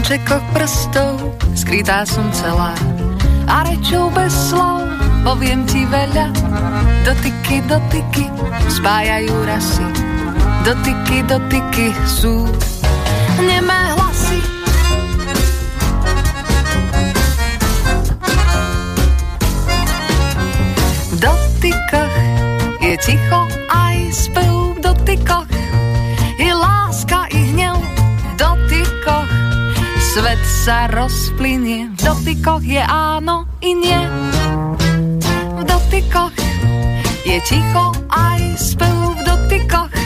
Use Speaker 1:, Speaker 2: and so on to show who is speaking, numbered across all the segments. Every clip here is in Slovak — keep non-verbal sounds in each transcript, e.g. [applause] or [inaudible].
Speaker 1: končekoch prstov skrytá som celá a rečou bez slov poviem ti veľa. Dotyky, dotyky spájajú rasy, dotyky, dotyky sú nemé hlasy. V dotykoch je ticho aj spev v dotykoch Svet sa rozplynie, v dotykoch je áno i nie. V dotykoch je ticho aj spev v dotykoch.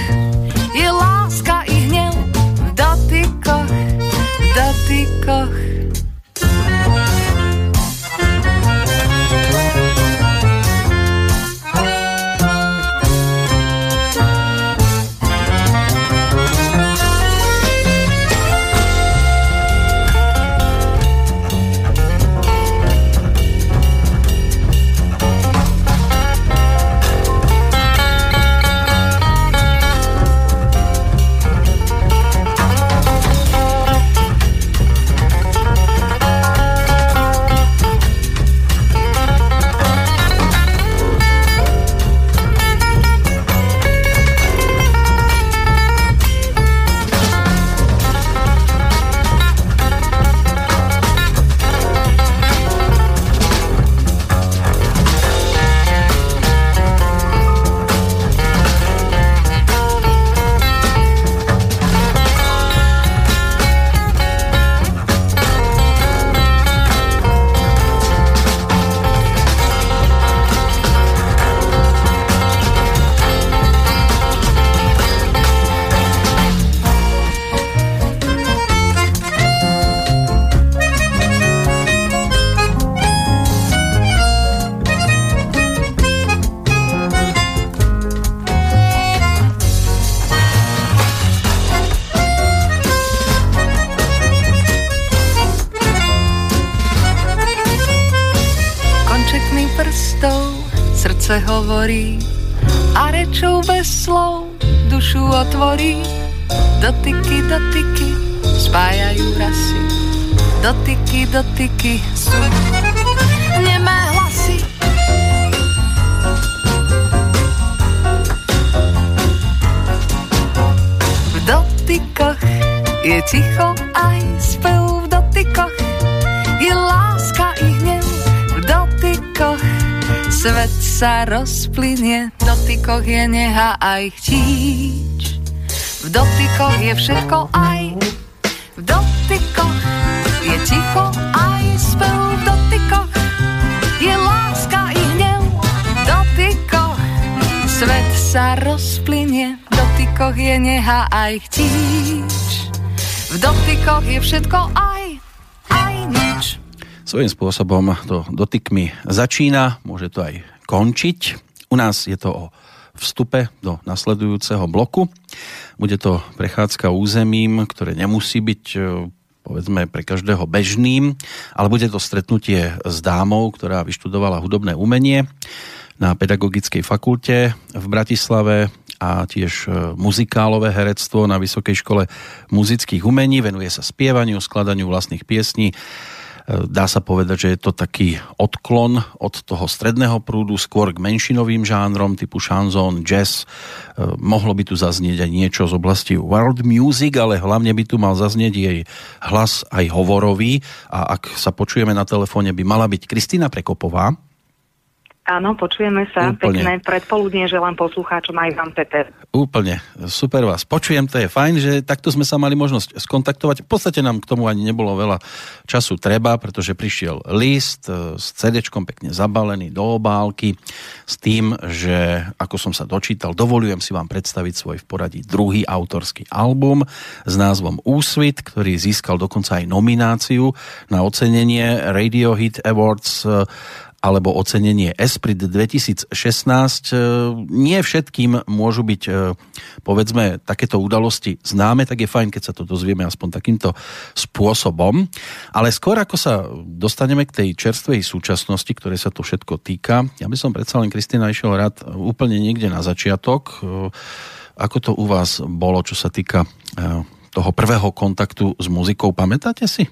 Speaker 1: Aj chtíč. V dotykoch je všetko aj, v dotykoch je ticho aj spev, v dotykoch je láska i hnev, v dotykoch svet sa rozplynie, v dotykoch je neha aj chtíč. V dotykoch je všetko aj, aj nič.
Speaker 2: Svojím spôsobom to dotykmi začína, môže to aj končiť. U nás je to o vstupe do nasledujúceho bloku. Bude to prechádzka územím, ktoré nemusí byť e, povedzme pre každého bežným, ale bude to stretnutie s dámou, ktorá vyštudovala hudobné umenie na Pedagogickej fakulte v Bratislave a tiež e, muzikálové herectvo na Vysokej škole muzických umení. Venuje sa spievaniu, skladaniu vlastných piesní Dá sa povedať, že je to taký odklon od toho stredného prúdu skôr k menšinovým žánrom typu šanzón, jazz. E, mohlo by tu zaznieť aj niečo z oblasti world music, ale hlavne by tu mal zaznieť jej hlas aj hovorový. A ak sa počujeme na telefóne, by mala byť Kristýna Prekopová.
Speaker 3: Áno, počujeme sa. Úplne. Pekné predpoludnie želám poslucháčom aj vám, Peter.
Speaker 2: Úplne, super vás počujem, to je fajn, že takto sme sa mali možnosť skontaktovať. V podstate nám k tomu ani nebolo veľa času treba, pretože prišiel list e, s CD pekne zabalený do obálky s tým, že ako som sa dočítal, dovolujem si vám predstaviť svoj v poradí druhý autorský album s názvom Úsvit, ktorý získal dokonca aj nomináciu na ocenenie Radio Hit Awards e, alebo ocenenie Esprit 2016. E, nie všetkým môžu byť, e, povedzme, takéto udalosti známe, tak je fajn, keď sa to dozvieme aspoň takýmto spôsobom. Ale skôr ako sa dostaneme k tej čerstvej súčasnosti, ktoré sa to všetko týka, ja by som predsa len, Kristina, išiel rád úplne niekde na začiatok. E, ako to u vás bolo, čo sa týka toho prvého kontaktu s muzikou. Pamätáte si?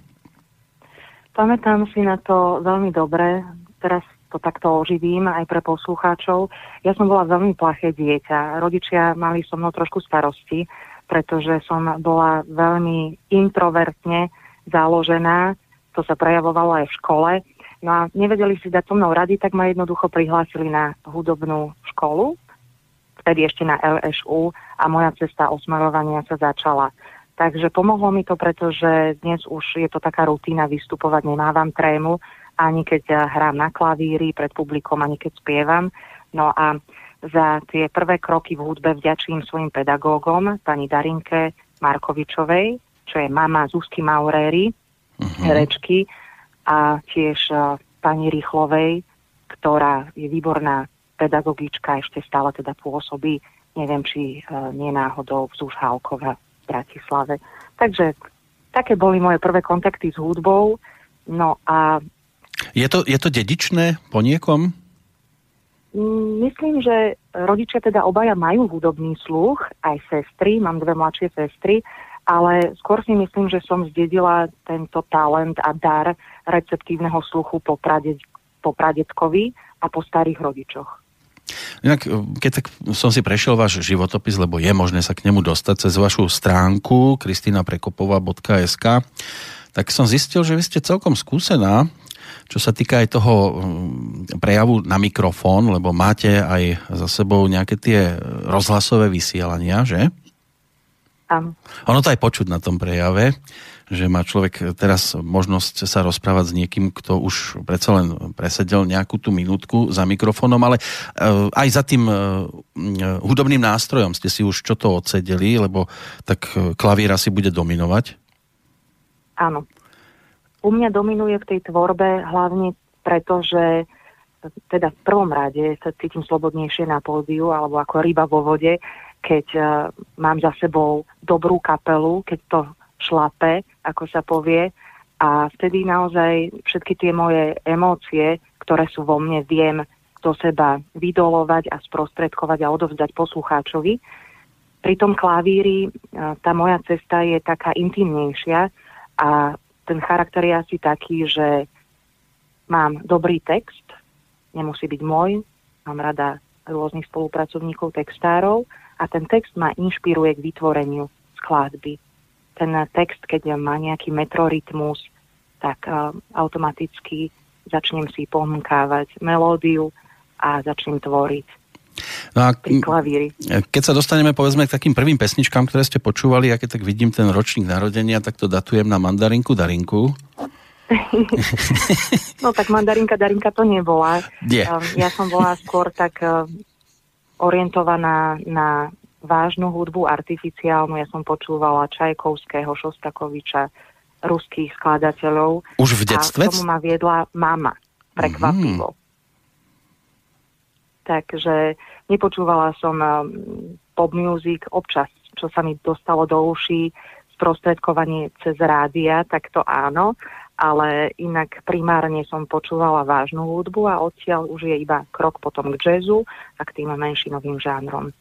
Speaker 3: Pamätám si na to veľmi dobre. Teraz to takto oživím aj pre poslucháčov. Ja som bola veľmi plaché dieťa. Rodičia mali so mnou trošku starosti, pretože som bola veľmi introvertne založená. To sa prejavovalo aj v škole. No a nevedeli si dať so mnou rady, tak ma jednoducho prihlásili na hudobnú školu, vtedy ešte na LSU a moja cesta osmarovania sa začala. Takže pomohlo mi to, pretože dnes už je to taká rutina vystupovať, nemávam trému, ani keď eh, hrám na klavíri pred publikom, ani keď spievam. No a za tie prvé kroky v hudbe vďačím svojim pedagógom, pani Darinke Markovičovej, čo je mama Zuzky Mauréry, uh-huh. herečky, a tiež uh, pani Rýchlovej, ktorá je výborná pedagogička, ešte stále teda pôsobí, neviem, či uh, nie náhodou v Zúžhálkova v Bratislave. Takže také boli moje prvé kontakty s hudbou. No a
Speaker 2: je to, je to dedičné po niekom?
Speaker 3: Mm, myslím, že rodičia teda obaja majú hudobný sluch, aj sestry, mám dve mladšie sestry, ale skôr si myslím, že som zdedila tento talent a dar receptívneho sluchu po, praded, po pradedkovi a po starých rodičoch.
Speaker 2: Inak, keď tak som si prešiel váš životopis, lebo je možné sa k nemu dostať cez vašu stránku kristinaprekopová.sk, tak som zistil, že vy ste celkom skúsená čo sa týka aj toho mm, prejavu na mikrofón, lebo máte aj za sebou nejaké tie rozhlasové vysielania, že?
Speaker 3: Áno.
Speaker 2: Ono to aj počuť na tom prejave, že má človek teraz možnosť sa rozprávať s niekým, kto už predsa len presedel nejakú tú minútku za mikrofónom, ale e, aj za tým e, hudobným nástrojom ste si už čo to odsedeli, lebo tak e, klavír asi bude dominovať.
Speaker 3: Áno u mňa dominuje v tej tvorbe hlavne preto, že teda v prvom rade sa cítim slobodnejšie na pódiu alebo ako ryba vo vode, keď uh, mám za sebou dobrú kapelu, keď to šlape, ako sa povie. A vtedy naozaj všetky tie moje emócie, ktoré sú vo mne, viem do seba vydolovať a sprostredkovať a odovzdať poslucháčovi. Pri tom klavíri uh, tá moja cesta je taká intimnejšia a ten charakter je asi taký, že mám dobrý text, nemusí byť môj, mám rada rôznych spolupracovníkov, textárov a ten text ma inšpiruje k vytvoreniu skladby. Ten text, keď má nejaký metrorytmus, tak uh, automaticky začnem si pomkávať melódiu a začnem tvoriť. No a
Speaker 2: keď sa dostaneme povedzme k takým prvým pesničkám, ktoré ste počúvali, a keď tak vidím ten ročník narodenia, tak to datujem na mandarinku Darinku.
Speaker 3: no tak mandarinka Darinka to nebola.
Speaker 2: Yeah.
Speaker 3: Ja som bola skôr tak eh, orientovaná na vážnu hudbu, artificiálnu. Ja som počúvala Čajkovského, Šostakoviča, ruských skladateľov.
Speaker 2: Už v detstve?
Speaker 3: A tomu ma viedla mama, prekvapivo. Mm. Takže nepočúvala som um, pop music občas, čo sa mi dostalo do uší, sprostredkovanie cez rádia, tak to áno, ale inak primárne som počúvala vážnu hudbu a odtiaľ už je iba krok potom k jazzu a k tým menšinovým žánrom.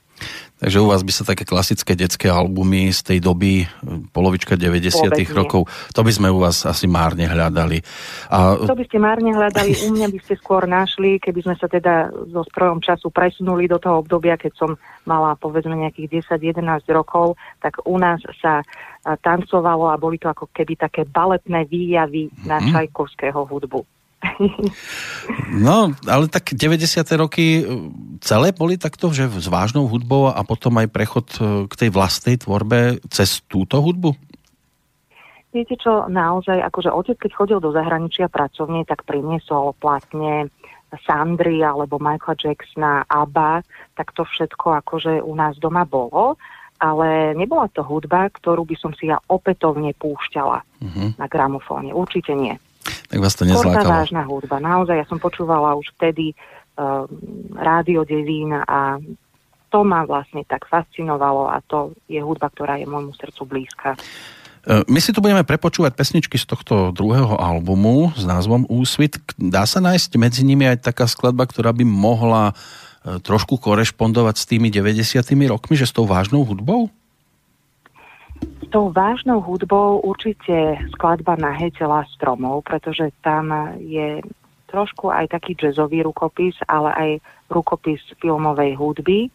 Speaker 2: Takže u vás by sa také klasické detské albumy z tej doby, polovička 90 rokov, to by sme u vás asi márne hľadali.
Speaker 3: A... To by ste márne hľadali, u mňa by ste skôr našli, keby sme sa teda so strojom času presunuli do toho obdobia, keď som mala povedzme nejakých 10-11 rokov, tak u nás sa tancovalo a boli to ako keby také baletné výjavy mm-hmm. na mhm. Čajkovského hudbu.
Speaker 2: No, ale tak 90. roky e, celé boli takto, že s vážnou hudbou a potom aj prechod e, k tej vlastnej tvorbe cez túto hudbu?
Speaker 3: Viete čo, naozaj, akože otec, keď chodil do zahraničia pracovne, tak priniesol platne Sandry alebo Michaela Jacksona, ABBA, tak to všetko akože u nás doma bolo, ale nebola to hudba, ktorú by som si ja opätovne púšťala uh-huh. na gramofóne. Určite nie.
Speaker 2: Tak vás to nezlákalo.
Speaker 3: Skôr vážna hudba. Naozaj, ja som počúvala už vtedy uh, rádio Devín a to ma vlastne tak fascinovalo a to je hudba, ktorá je môjmu srdcu blízka.
Speaker 2: E, my si tu budeme prepočúvať pesničky z tohto druhého albumu s názvom Úsvit. Dá sa nájsť medzi nimi aj taká skladba, ktorá by mohla e, trošku korešpondovať s tými 90 rokmi, že s tou vážnou hudbou?
Speaker 3: Tou vážnou hudbou určite skladba na tela stromov, pretože tam je trošku aj taký jazzový rukopis, ale aj rukopis filmovej hudby,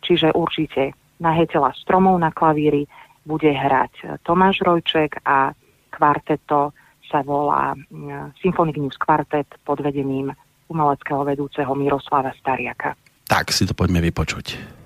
Speaker 3: čiže určite na tela stromov na klavíri bude hrať Tomáš Rojček a kvarteto sa volá mm, Symphonic News Quartet pod vedením umeleckého vedúceho Miroslava Stariaka.
Speaker 2: Tak si to poďme vypočuť.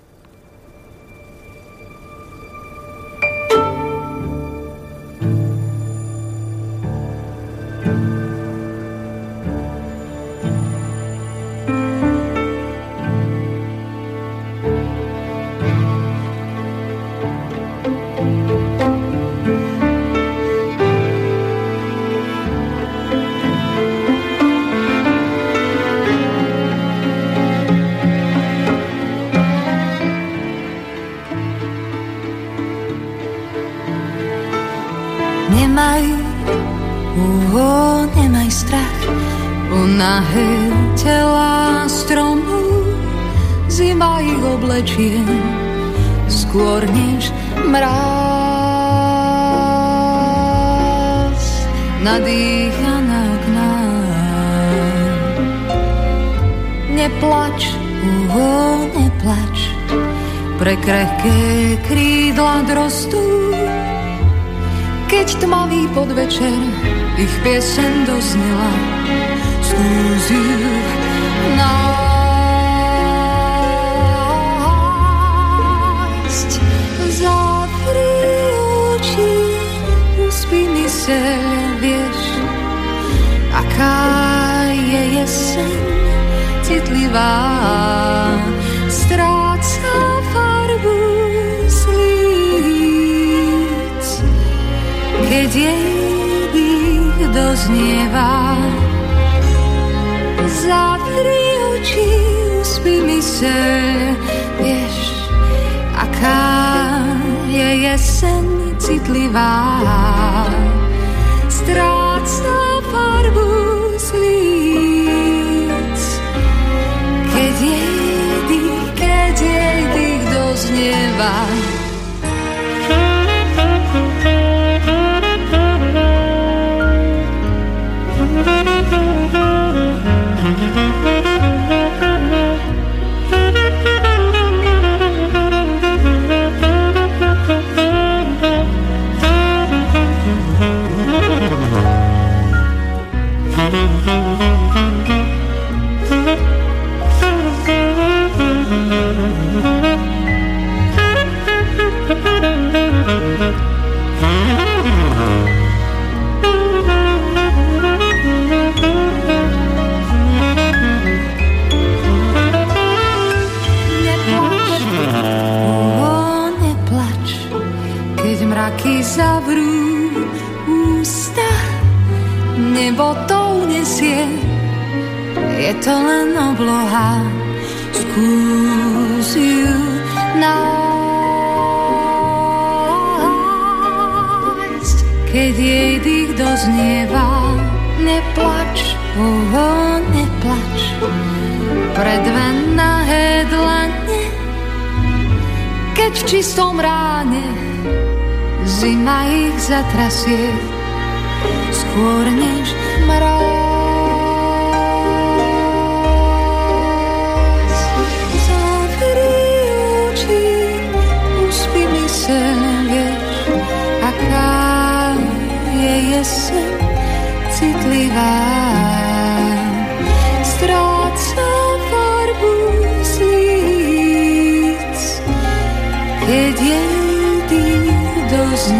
Speaker 1: Skôr než mráz nadýcha na okná. Neplač, uho, neplač, pre krehké krídla drostú, keď tmavý podvečer ich piesen doznela squeeze se, vieš, aká je jeseň citlivá. Stráca farbu z líc, keď jej dých doznieva zavri oči, uspí myseľ, vieš, aká je jeseň citlivá. Stráca farbu z líc, keď jej dých, keď jej dých doznieva.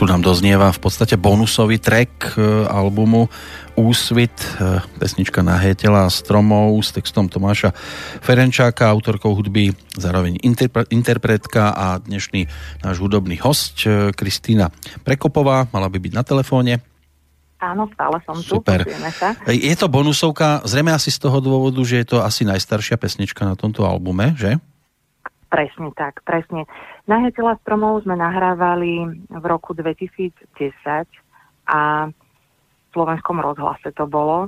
Speaker 2: tu nám doznieva v podstate bonusový track e, albumu Úsvit, e, pesnička Nahétela stromov s textom Tomáša Ferenčáka, autorkou hudby, zároveň interpre- interpretka a dnešný náš hudobný host e, Kristýna Prekopová, mala by byť na telefóne.
Speaker 3: Áno, stále som
Speaker 2: Super.
Speaker 3: tu, sa.
Speaker 2: Je to bonusovka, zrejme asi z toho dôvodu, že je to asi najstaršia pesnička na tomto albume, že?
Speaker 3: Presne tak, presne. Nahetela stromov sme nahrávali v roku 2010 a v slovenskom rozhlase to bolo.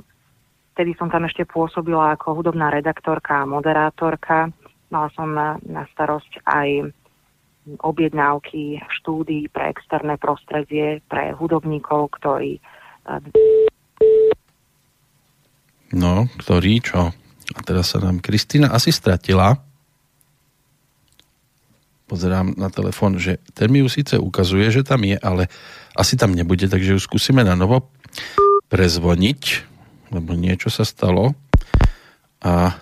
Speaker 3: Vtedy som tam ešte pôsobila ako hudobná redaktorka a moderátorka. Mala som na, na starosť aj objednávky štúdií pre externé prostredie, pre hudobníkov, ktorí...
Speaker 2: No, ktorý čo? A teraz sa nám Kristýna asi stratila pozerám na telefón, že ten mi ju síce ukazuje, že tam je, ale asi tam nebude, takže ju skúsime na novo prezvoniť, lebo niečo sa stalo. A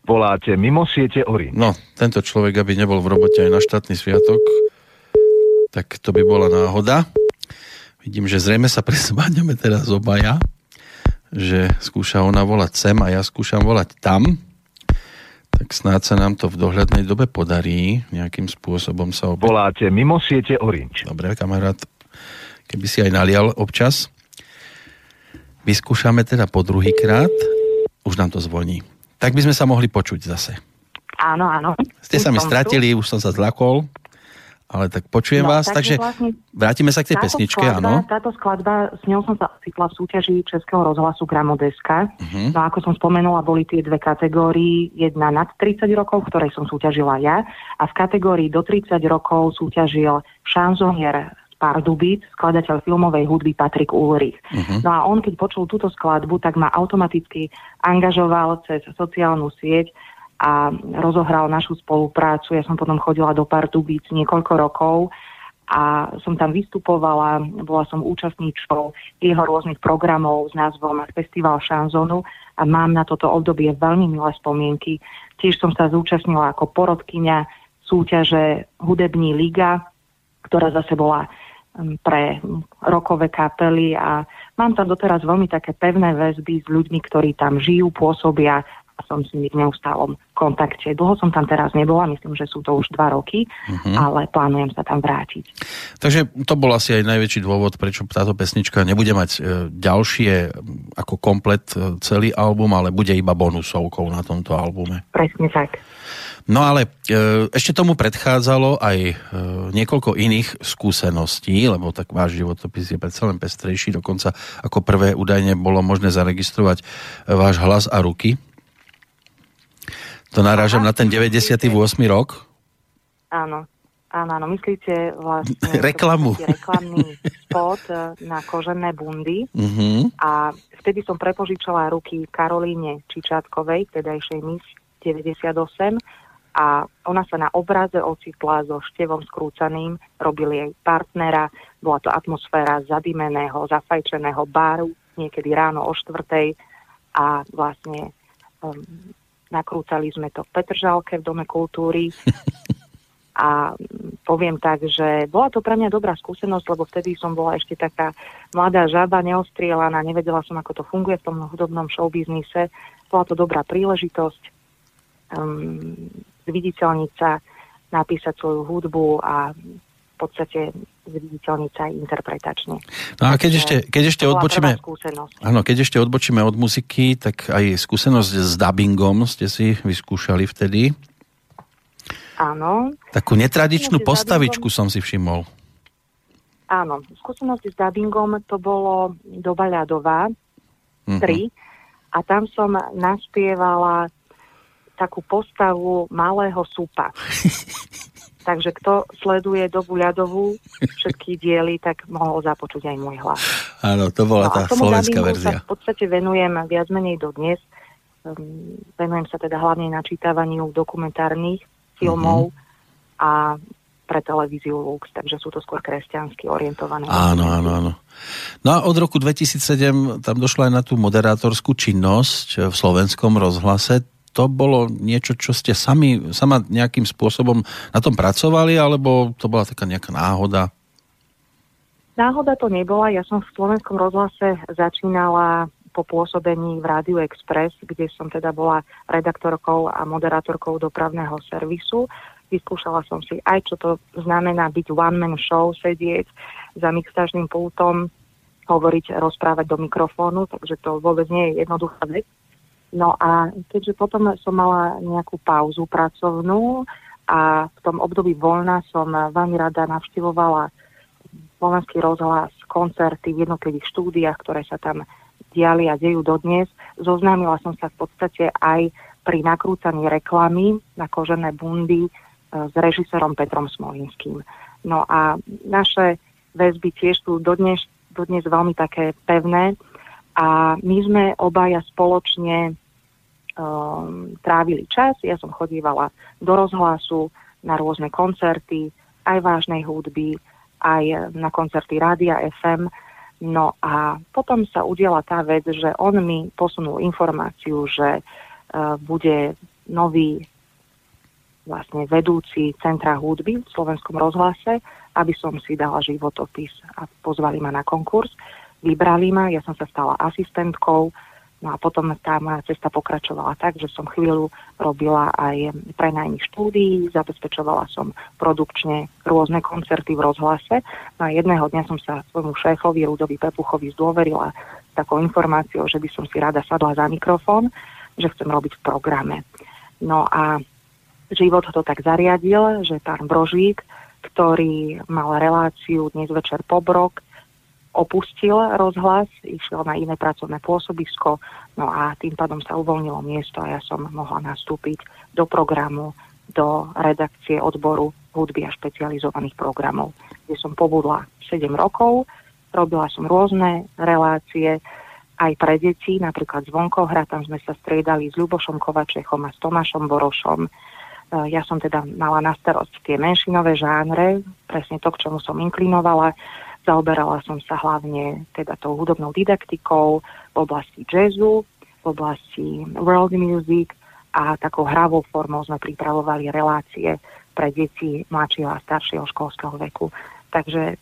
Speaker 4: Voláte mimo siete Ori.
Speaker 2: No, tento človek, aby nebol v robote aj na štátny sviatok, tak to by bola náhoda. Vidím, že zrejme sa presváňame teraz obaja, že skúša ona volať sem a ja skúšam volať tam tak snáď sa nám to v dohľadnej dobe podarí nejakým spôsobom sa
Speaker 4: opäť... Voláte mimo siete Orange.
Speaker 2: Dobre, kamarát, keby si aj nalial občas. Vyskúšame teda po druhý krát. Už nám to zvoní. Tak by sme sa mohli počuť zase.
Speaker 3: Áno, áno.
Speaker 2: Ste sa mi stratili, už som sa zlakol ale tak počujem no, vás, takže, takže vlastne vrátime sa k tej pesničke,
Speaker 3: skladba,
Speaker 2: áno.
Speaker 3: Táto skladba, s ňou som sa ocitla v súťaži Českého rozhlasu Gramodeska. Uh-huh. No ako som spomenula, boli tie dve kategórii, jedna nad 30 rokov, v ktorej som súťažila ja, a v kategórii do 30 rokov súťažil šanzonier Pardubit, skladateľ filmovej hudby Patrik Ulrich. Uh-huh. No a on, keď počul túto skladbu, tak ma automaticky angažoval cez sociálnu sieť a rozohral našu spoluprácu. Ja som potom chodila do Pardubic niekoľko rokov a som tam vystupovala, bola som účastníčkou jeho rôznych programov s názvom Festival šanzonu a mám na toto obdobie veľmi milé spomienky. Tiež som sa zúčastnila ako porodkyňa súťaže Hudební liga, ktorá zase bola pre rokové kapely a mám tam doteraz veľmi také pevné väzby s ľuďmi, ktorí tam žijú, pôsobia som s nimi v neustálom kontakte. Dlho som tam teraz nebola, myslím, že sú to už dva roky, uh-huh. ale plánujem sa tam vrátiť.
Speaker 2: Takže to bol asi aj najväčší dôvod, prečo táto pesnička nebude mať e, ďalšie ako komplet e, celý album, ale bude iba bonusovkou na tomto albume.
Speaker 3: Presne tak.
Speaker 2: No ale e, ešte tomu predchádzalo aj e, niekoľko iných skúseností, lebo tak váš životopis je predsa len pestrejší, dokonca ako prvé údajne bolo možné zaregistrovať váš hlas a ruky to narážam na ten 98. rok?
Speaker 3: Áno. Áno, áno, myslíte vlastne...
Speaker 2: Reklamu.
Speaker 3: Reklamný spot e, na kožené bundy. Uh-huh. A vtedy som prepožičala ruky Karolíne Čičátkovej, vtedajšej mis 98 a ona sa na obraze ocitla so števom skrúcaným, robili jej partnera, bola to atmosféra zadimeného, zafajčeného baru, niekedy ráno o štvrtej a vlastne um, Nakrúcali sme to v Petržalke v Dome kultúry. A poviem tak, že bola to pre mňa dobrá skúsenosť, lebo vtedy som bola ešte taká mladá žaba, neostrielaná, nevedela som, ako to funguje v tom hudobnom showbiznise. Bola to dobrá príležitosť um, zviditeľniť sa, napísať svoju hudbu a podstate zviditeľniť sa aj interpretačne.
Speaker 2: No a keď ešte, keď ešte odbočíme... Áno, keď ešte odbočíme od muziky, tak aj skúsenosť s dubbingom ste si vyskúšali vtedy.
Speaker 3: Áno.
Speaker 2: Takú netradičnú postavičku som si všimol.
Speaker 3: Áno, skúsenosť s dubbingom to bolo doba ľadová, mm-hmm. 3, a tam som naspievala takú postavu malého súpa. [laughs] Takže kto sleduje dobu ľadovú, všetky diely, tak mohol započuť aj môj hlas.
Speaker 2: Áno, to bola no, tá slovenská verzia.
Speaker 3: sa v podstate venujem viac menej do dnes. Um, venujem sa teda hlavne načítavaniu dokumentárnych filmov uh-huh. a pre televíziu Lux, takže sú to skôr kresťansky orientované.
Speaker 2: Áno, áno, áno. No a od roku 2007 tam došla aj na tú moderátorskú činnosť v slovenskom rozhlase to bolo niečo, čo ste sami, sama nejakým spôsobom na tom pracovali, alebo to bola taká nejaká náhoda?
Speaker 3: Náhoda to nebola. Ja som v slovenskom rozhlase začínala po pôsobení v Rádiu Express, kde som teda bola redaktorkou a moderátorkou dopravného servisu. Vyskúšala som si aj, čo to znamená byť one-man show, sedieť za mixážnym pultom, hovoriť, rozprávať do mikrofónu, takže to vôbec nie je jednoduchá vec. No a keďže potom som mala nejakú pauzu pracovnú a v tom období voľna som veľmi rada navštivovala slovenský rozhlas, koncerty v jednotlivých štúdiách, ktoré sa tam diali a dejú dodnes. Zoznámila som sa v podstate aj pri nakrúcaní reklamy na kožené bundy e, s režisérom Petrom Smolinským. No a naše väzby tiež sú dodnes, dodnes veľmi také pevné a my sme obaja spoločne um, trávili čas. Ja som chodívala do rozhlasu na rôzne koncerty, aj vážnej hudby, aj na koncerty Rádia FM. No a potom sa udiela tá vec, že on mi posunul informáciu, že uh, bude nový vlastne vedúci Centra hudby v slovenskom rozhlase, aby som si dala životopis a pozvali ma na konkurs. Vybrali ma, ja som sa stala asistentkou, no a potom tá moja cesta pokračovala tak, že som chvíľu robila aj prenajmy štúdií, zabezpečovala som produkčne rôzne koncerty v rozhlase. No a jedného dňa som sa svojmu šéfovi Rudovi Pepuchovi zdôverila takou informáciou, že by som si rada sadla za mikrofón, že chcem robiť v programe. No a život to tak zariadil, že pán Brožík, ktorý mal reláciu dnes večer po brok, opustil rozhlas, išiel na iné pracovné pôsobisko, no a tým pádom sa uvoľnilo miesto a ja som mohla nastúpiť do programu, do redakcie odboru hudby a špecializovaných programov, kde som pobudla 7 rokov, robila som rôzne relácie, aj pre deti, napríklad Zvonkohra, tam sme sa striedali s Ľubošom Kovačechom a s Tomášom Borošom. E, ja som teda mala na starosť tie menšinové žánre, presne to, k čomu som inklinovala. Zaoberala som sa hlavne teda tou hudobnou didaktikou v oblasti jazzu, v oblasti world music a takou hravou formou sme pripravovali relácie pre deti mladšieho a staršieho školského veku. Takže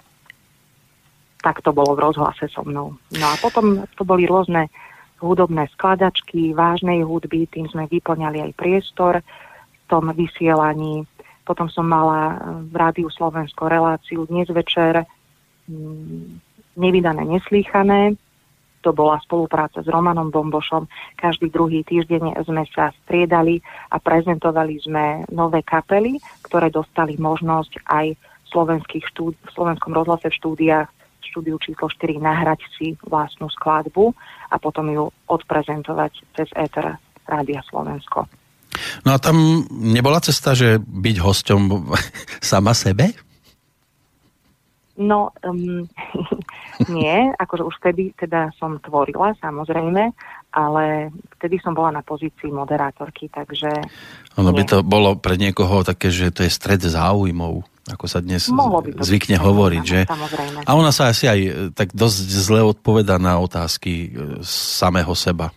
Speaker 3: tak to bolo v rozhlase so mnou. No a potom to boli rôzne hudobné skladačky, vážnej hudby, tým sme vyplňali aj priestor v tom vysielaní. Potom som mala v Rádiu Slovensko reláciu dnes večer nevydané, neslýchané. To bola spolupráca s Romanom Bombošom. Každý druhý týždeň sme sa striedali a prezentovali sme nové kapely, ktoré dostali možnosť aj v, štúd- v slovenskom rozhlase v štúdiách štúdiu číslo 4 nahrať si vlastnú skladbu a potom ju odprezentovať cez éter Rádia Slovensko.
Speaker 2: No a tam nebola cesta, že byť hosťom [laughs] sama sebe?
Speaker 3: No, um, [laughs] nie, akože už vtedy teda som tvorila, samozrejme, ale vtedy som bola na pozícii moderátorky, takže...
Speaker 2: Ono by to bolo pre niekoho také, že to je stred záujmov, ako sa dnes zvykne byť, hovoriť, že?
Speaker 3: Samozrejme.
Speaker 2: A ona sa asi aj e, tak dosť zle odpoveda na otázky e, samého seba.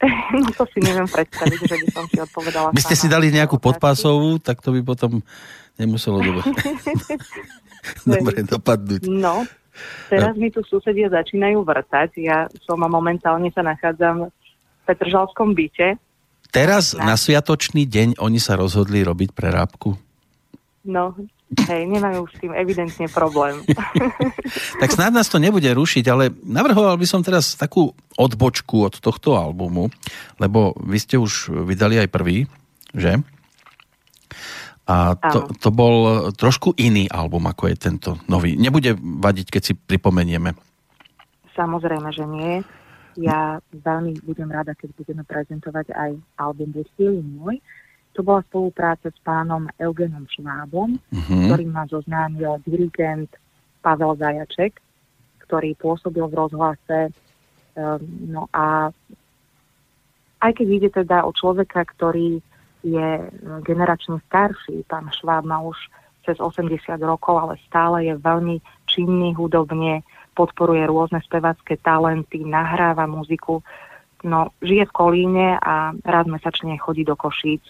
Speaker 2: [laughs]
Speaker 3: No to si neviem predstaviť, že by som si odpovedala.
Speaker 2: By ste si dali nejakú podpásovú, tak to by potom nemuselo [laughs] dobre. Dobre dopadnúť.
Speaker 3: No, teraz mi tu susedia začínajú vrtať. Ja som momentálne sa nachádzam v Petržalskom byte.
Speaker 2: Teraz na, sviatočný deň oni sa rozhodli robiť prerábku?
Speaker 3: No, hej, nemajú s tým evidentne problém. [laughs]
Speaker 2: tak snad nás to nebude rušiť, ale navrhoval by som teraz takú odbočku od tohto albumu, lebo vy ste už vydali aj prvý, že? A to, to bol trošku iný album, ako je tento nový. Nebude vadiť, keď si pripomenieme.
Speaker 3: Samozrejme, že nie. Ja veľmi budem rada, keď budeme prezentovať aj album Vestíli môj. To bola spolupráca s pánom Eugenom Švábom, uh-huh. ktorý ma zoznámil dirigent Pavel Zajaček, ktorý pôsobil v rozhlase. Ehm, no a aj keď ide teda o človeka, ktorý je e, generačne starší. Pán Šváb má už cez 80 rokov, ale stále je veľmi činný hudobne, podporuje rôzne spevacké talenty, nahráva muziku. No, žije v Kolíne a raz mesačne chodí do Košíc.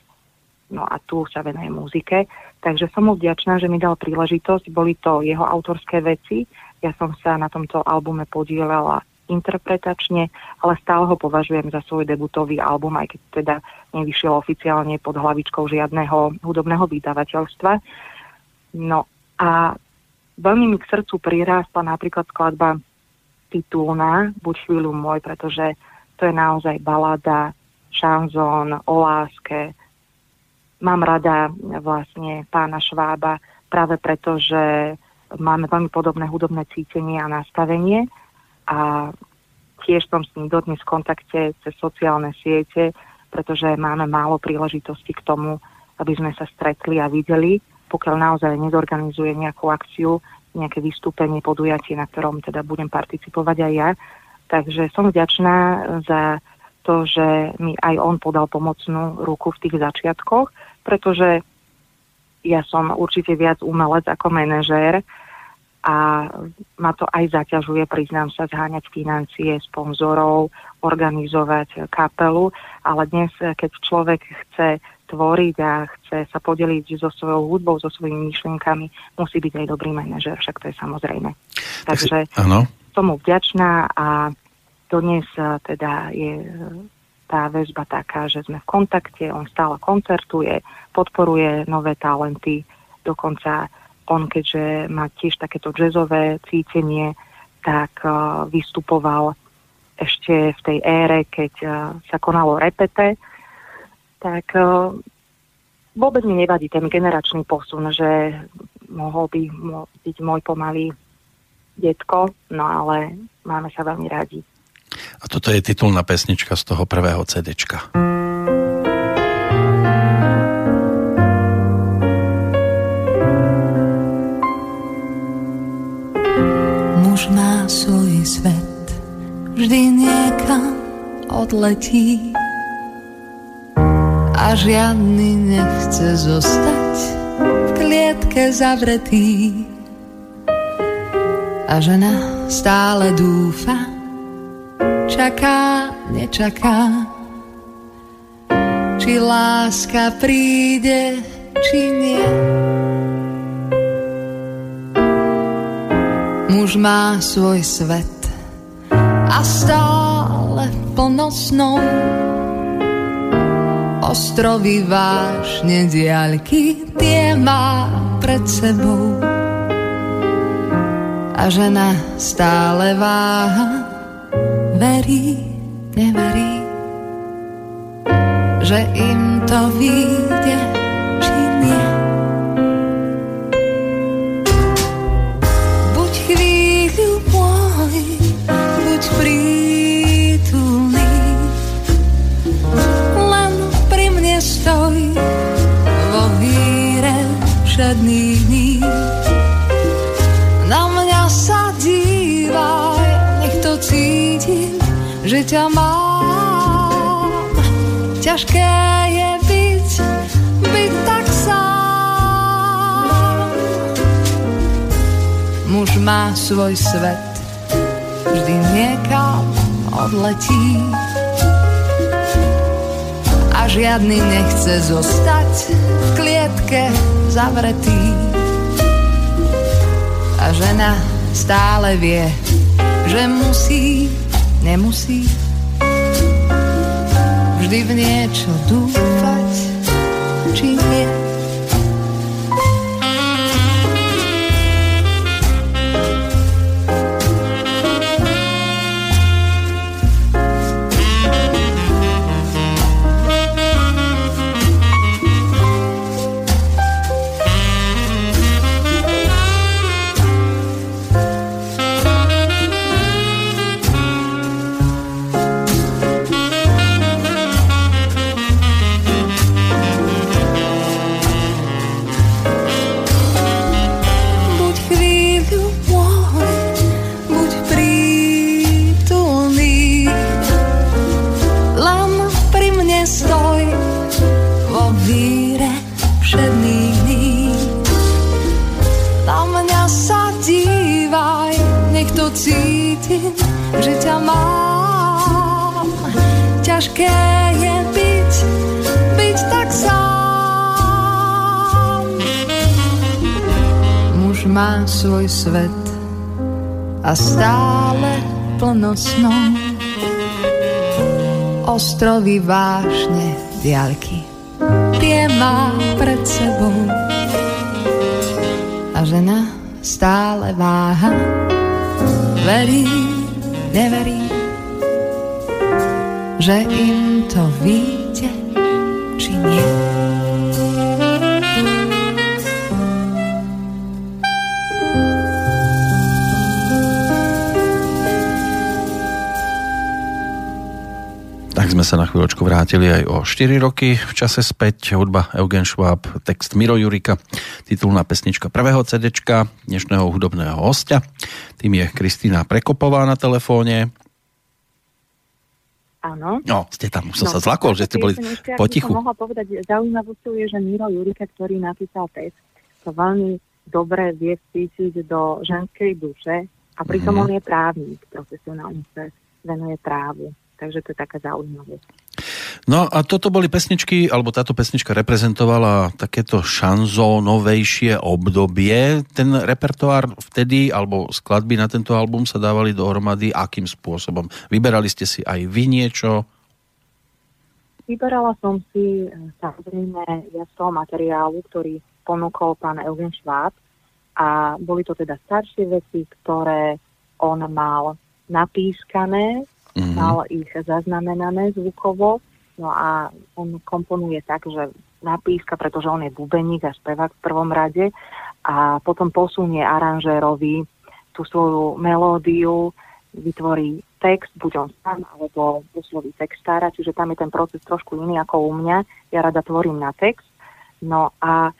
Speaker 3: No a tu sa venuje muzike. Takže som mu vďačná, že mi dal príležitosť. Boli to jeho autorské veci, Ja som sa na tomto albume podielala interpretačne, ale stále ho považujem za svoj debutový album, aj keď teda nevyšiel oficiálne pod hlavičkou žiadneho hudobného vydavateľstva. No a veľmi mi k srdcu prirástla napríklad skladba titulná Buď chvíľu môj, pretože to je naozaj balada, šanzón o láske. Mám rada vlastne pána Švába práve preto, že máme veľmi podobné hudobné cítenie a nastavenie a tiež som s ním dodnes v kontakte cez sociálne siete, pretože máme málo príležitosti k tomu, aby sme sa stretli a videli, pokiaľ naozaj nezorganizuje nejakú akciu, nejaké vystúpenie, podujatie, na ktorom teda budem participovať aj ja. Takže som vďačná za to, že mi aj on podal pomocnú ruku v tých začiatkoch, pretože ja som určite viac umelec ako manažér a ma to aj zaťažuje, priznám sa, zháňať financie, sponzorov, organizovať kapelu, ale dnes, keď človek chce tvoriť a chce sa podeliť so svojou hudbou, so svojimi myšlienkami, musí byť aj dobrý manažer, však to je samozrejme. Takže ano. som mu vďačná a dnes teda je tá väzba taká, že sme v kontakte, on stále koncertuje, podporuje nové talenty, dokonca on, keďže má tiež takéto jazzové cítenie, tak uh, vystupoval ešte v tej ére, keď uh, sa konalo repete, tak uh, vôbec mi nevadí ten generačný posun, že mohol by byť môj pomalý detko, no ale máme sa veľmi radi.
Speaker 2: A toto je titulná pesnička z toho prvého CDčka.
Speaker 1: svoj odletí a žiadny nechce zostať v klietke zavretý. A žena stále dúfa, čaká, nečaká, či láska príde, či nie. Muž má svoj svet a stále plno snou. Ostrovy vášne diaľky tie má pred sebou. A žena stále váha, verí, neverí, že im to vyjde všedných Ťažké je byť, byť tak sám. Muž má svoj svet, vždy niekam odletí a žiadny nechce zostať v klietke zavretý. A žena stále vie, že musí, nemusí vždy v niečo dúfať, či nie. Svoj svet a stále plno snov. Ostrovy vášne diaľky, tie má pred sebou. A žena stále váha, verí, neverí, že im to vyjde, či nie.
Speaker 2: Sa na chvíľočku vrátili aj o 4 roky v čase späť. Hudba Eugen Schwab, text Miro Jurika, titulná pesnička prvého CD dnešného hudobného hostia. Tým je Kristýna Prekopová na telefóne.
Speaker 3: Áno.
Speaker 2: No, ste tam, už som no, sa zlakol, že ste boli ešte, potichu.
Speaker 3: Som mohla povedať, zaujímavosťou je, že Miro Jurika, ktorý napísal text, to veľmi dobre vie cítiť do ženskej duše a pritom mm. on je právnik, profesionálne sa venuje právu. Takže to je taká zaujímavosť.
Speaker 2: No a toto boli pesničky, alebo táto pesnička reprezentovala takéto šanzónovejšie obdobie. Ten repertoár vtedy, alebo skladby na tento album sa dávali dohromady akým spôsobom? Vyberali ste si aj vy niečo?
Speaker 3: Vyberala som si eh, samozrejme ja z toho materiálu, ktorý ponúkol pán Eugen Šváb a boli to teda staršie veci, ktoré on mal napískané mm-hmm. mal ich zaznamenané zvukovo, no a on komponuje tak, že napíska, pretože on je bubeník a spevák v prvom rade a potom posunie aranžérovi tú svoju melódiu, vytvorí text, buď on sám, alebo posloví textára, čiže tam je ten proces trošku iný ako u mňa. Ja rada tvorím na text. No a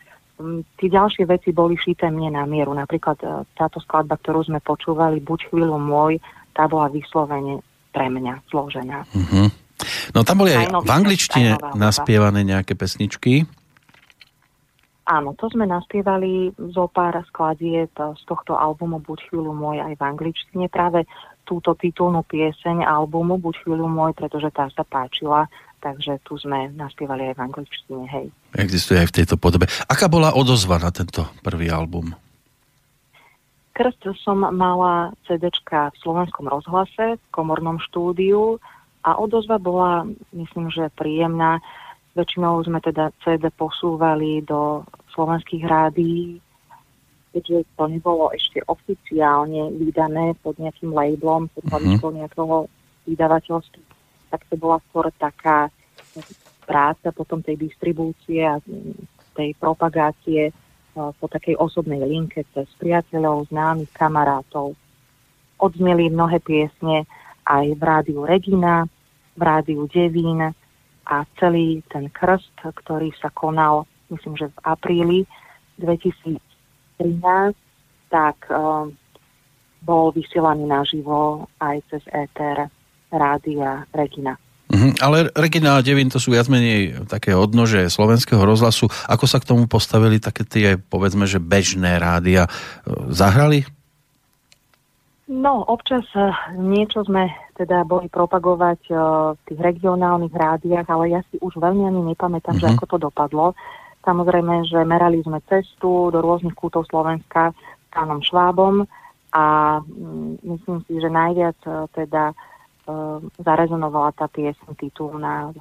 Speaker 3: tí ďalšie veci boli šité mne na mieru. Napríklad e, táto skladba, ktorú sme počúvali, Buď chvíľu môj, tá bola vyslovene pre mňa zložená. Uh-huh.
Speaker 2: No tam boli aj, aj v angličtine naspievané nejaké pesničky.
Speaker 3: Áno, to sme naspievali zo pár skladieb z tohto albumu Buď chvíľu môj aj v angličtine. Práve túto titulnú pieseň albumu Buď chvíľu môj, pretože tá sa páčila, takže tu sme naspievali aj v angličtine, hej.
Speaker 2: Existuje aj v tejto podobe. Aká bola odozva na tento prvý album?
Speaker 3: Krst som mala CD v slovenskom rozhlase, v komornom štúdiu a odozva bola, myslím, že príjemná. Väčšinou sme teda CD posúvali do slovenských rádií, keďže to nebolo ešte oficiálne vydané pod nejakým labelom, pod mm-hmm. nejakého vydavateľstva, tak to bola skôr taká práca potom tej distribúcie a tej propagácie po takej osobnej linke cez priateľov, známych, kamarátov. Odzneli mnohé piesne aj v rádiu Regina, v rádiu Devín a celý ten krst, ktorý sa konal, myslím, že v apríli 2013, tak um, bol vysielaný naživo aj cez ETR rádia Regina.
Speaker 2: Mm-hmm, ale Regina a Devin to sú viac menej také odnože slovenského rozhlasu. Ako sa k tomu postavili také tie, povedzme, že bežné rádia? E, zahrali?
Speaker 3: No, občas e, niečo sme teda boli propagovať e, v tých regionálnych rádiách, ale ja si už veľmi ani nepamätám, mm-hmm. že mhm. ako to dopadlo. Samozrejme, že merali sme cestu do rôznych kútov Slovenska s pánom Švábom a mm, myslím si, že najviac teda zarezonovala tá piesň titulná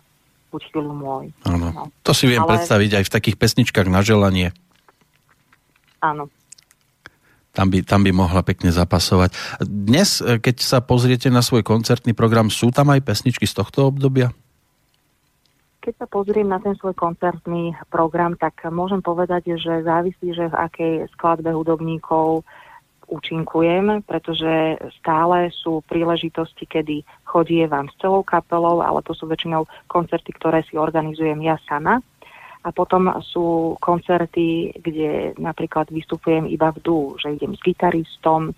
Speaker 3: Buď chvíľu môj.
Speaker 2: Áno. No. To si viem Ale... predstaviť aj v takých pesničkách na želanie.
Speaker 3: Áno.
Speaker 2: Tam by, tam by mohla pekne zapasovať. Dnes, e, keď sa pozriete na svoj koncertný program, sú tam aj pesničky z tohto obdobia?
Speaker 3: Keď sa pozriem na ten svoj koncertný program, tak môžem povedať, že závisí, že v akej skladbe hudobníkov účinkujem, pretože stále sú príležitosti, kedy chodievam s celou kapelou, ale to sú väčšinou koncerty, ktoré si organizujem ja sama. A potom sú koncerty, kde napríklad vystupujem iba v dú, že idem s gitaristom,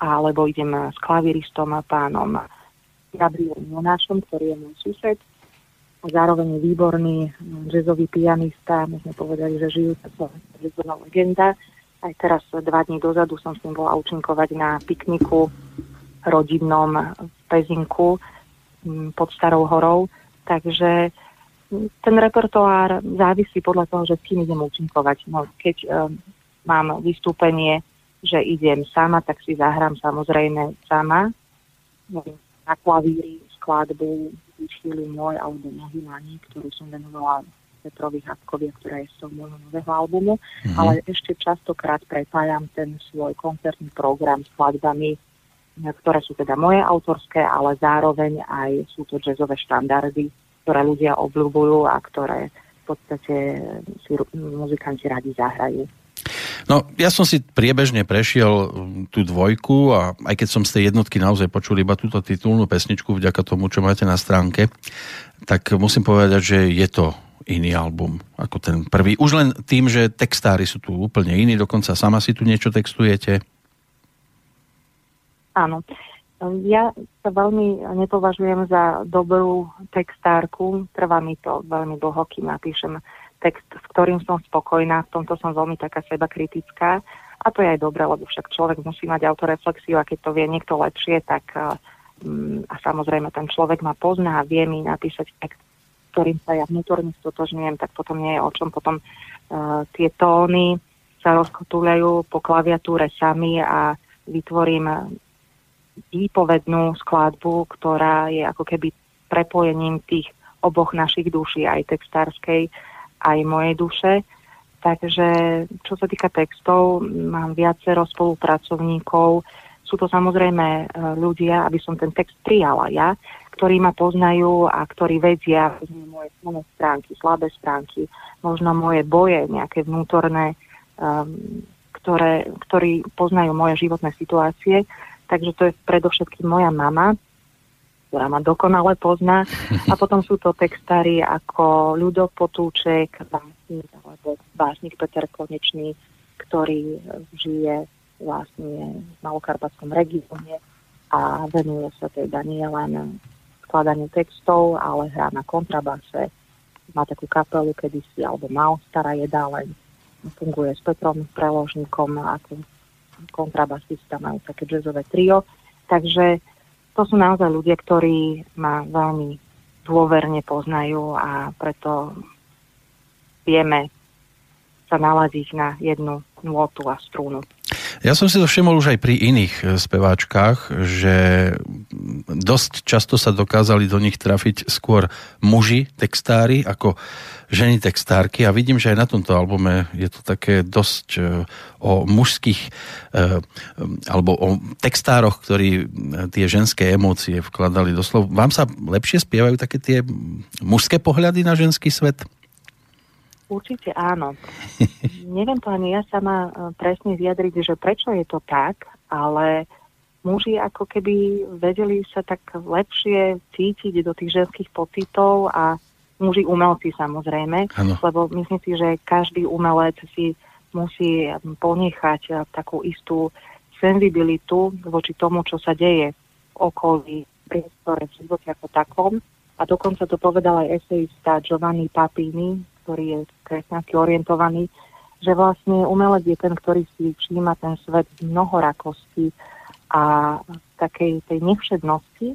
Speaker 3: alebo idem s klaviristom a pánom Gabrielom Jonášom, ktorý je môj sused. A zároveň výborný jazzový pianista, môžeme povedať, že žijúca jazzová legenda aj teraz dva dní dozadu som s ním bola účinkovať na pikniku rodinnom v Pezinku mm, pod Starou horou. Takže mm, ten repertoár závisí podľa toho, že s kým idem účinkovať. No, keď um, mám vystúpenie že idem sama, tak si zahrám samozrejme sama. Na klavíri skladbu vyšili môj alebo Mohylani, ktorú som venovala Petrovi Hapkovi, ktorá je z toho môjho nového albumu, mm-hmm. ale ešte častokrát prepájam ten svoj koncertný program s skladbami, ktoré sú teda moje autorské, ale zároveň aj sú to jazzové štandardy, ktoré ľudia obľúbujú a ktoré v podstate si muzikanti radi zahrajú.
Speaker 2: No, ja som si priebežne prešiel tú dvojku a aj keď som z tej jednotky naozaj počul iba túto titulnú pesničku vďaka tomu, čo máte na stránke, tak musím povedať, že je to iný album ako ten prvý. Už len tým, že textári sú tu úplne iní, dokonca sama si tu niečo textujete.
Speaker 3: Áno. Ja sa veľmi nepovažujem za dobrú textárku. Trvá mi to veľmi dlho, kým napíšem text, s ktorým som spokojná. V tomto som veľmi taká seba kritická. A to je aj dobré, lebo však človek musí mať autoreflexiu a keď to vie niekto lepšie, tak um, a samozrejme ten človek ma pozná a vie mi napísať text, ktorým sa ja vnútorne stotožňujem, tak potom nie je o čom. Potom uh, tie tóny sa rozkotúľajú po klaviatúre sami a vytvorím výpovednú skladbu, ktorá je ako keby prepojením tých oboch našich duší, aj textárskej, aj mojej duše. Takže čo sa týka textov, mám viacero spolupracovníkov. Sú to samozrejme e, ľudia, aby som ten text prijala ja, ktorí ma poznajú a ktorí vedia moje silné stránky, slabé stránky, možno moje boje, nejaké vnútorné, um, ktoré, ktorí poznajú moje životné situácie. Takže to je predovšetkým moja mama, ktorá ma dokonale pozná. A potom sú to textári ako Ľudo Potúček, básnik alebo básnik Peter Konečný, ktorý žije vlastne v Malokarpatskom regióne a venuje sa teda nie len skladaniu textov, ale hrá na kontrabase. Má takú kapelu kedysi, alebo mal stará jedáleň. Funguje s Petrom Preložníkom ako kontrabasista, majú také jazzové trio. Takže to sú naozaj ľudia, ktorí ma veľmi dôverne poznajú a preto vieme sa naladiť na jednu nôtu a strúnu.
Speaker 2: Ja som si to všimol už aj pri iných e, speváčkach, že dosť často sa dokázali do nich trafiť skôr muži textári ako ženy textárky a vidím, že aj na tomto albume je to také dosť e, o mužských e, alebo o textároch, ktorí tie ženské emócie vkladali do slov. Vám sa lepšie spievajú také tie mužské pohľady na ženský svet?
Speaker 3: Určite áno. [laughs] Neviem to ani ja sama e, presne vyjadriť, že prečo je to tak, ale muži ako keby vedeli sa tak lepšie cítiť do tých ženských pocitov a muži umelci samozrejme, ano. lebo myslím si, že každý umelec si musí ponechať e, takú istú senzibilitu voči tomu, čo sa deje v okolí, priestore, v živote ako takom. A dokonca to povedal aj esejista Giovanni Papini, ktorý je kresťansky orientovaný, že vlastne umelec je ten, ktorý si všíma ten svet mnohorakosti a takej tej nevšednosti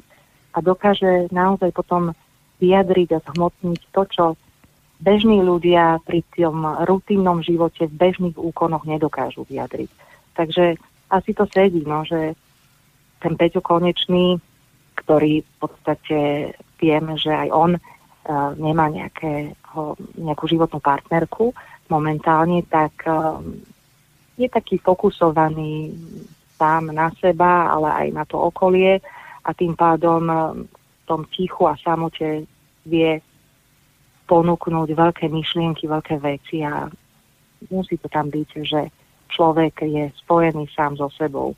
Speaker 3: a dokáže naozaj potom vyjadriť a zhmotniť to, čo bežní ľudia pri tom rutinnom živote v bežných úkonoch nedokážu vyjadriť. Takže asi to sedí, no, že ten Peťo Konečný, ktorý v podstate vieme, že aj on nemá nejaké nejakú životnú partnerku momentálne, tak um, je taký fokusovaný sám na seba, ale aj na to okolie a tým pádom um, v tom tichu a samote vie ponúknuť veľké myšlienky, veľké veci a musí to tam byť, že človek je spojený sám so sebou.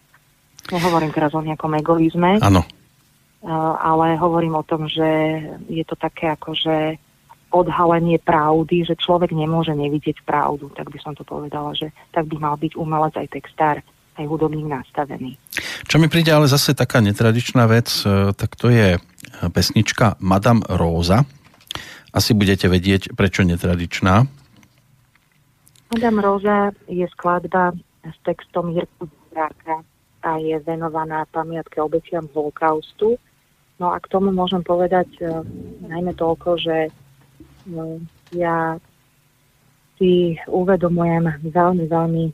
Speaker 3: Nehovorím teraz o nejakom egoizme,
Speaker 2: uh,
Speaker 3: ale hovorím o tom, že je to také ako, že odhalenie pravdy, že človek nemôže nevidieť pravdu, tak by som to povedala, že tak by mal byť umelec aj textár, aj hudobník nastavený.
Speaker 2: Čo mi príde ale zase taká netradičná vec, e, tak to je pesnička Madame Róza. Asi budete vedieť, prečo netradičná.
Speaker 3: Madame Róza je skladba s textom Jirku Zbráka a je venovaná pamiatke obetiam holokaustu. No a k tomu môžem povedať uh, najmä toľko, že No, ja si uvedomujem veľmi, veľmi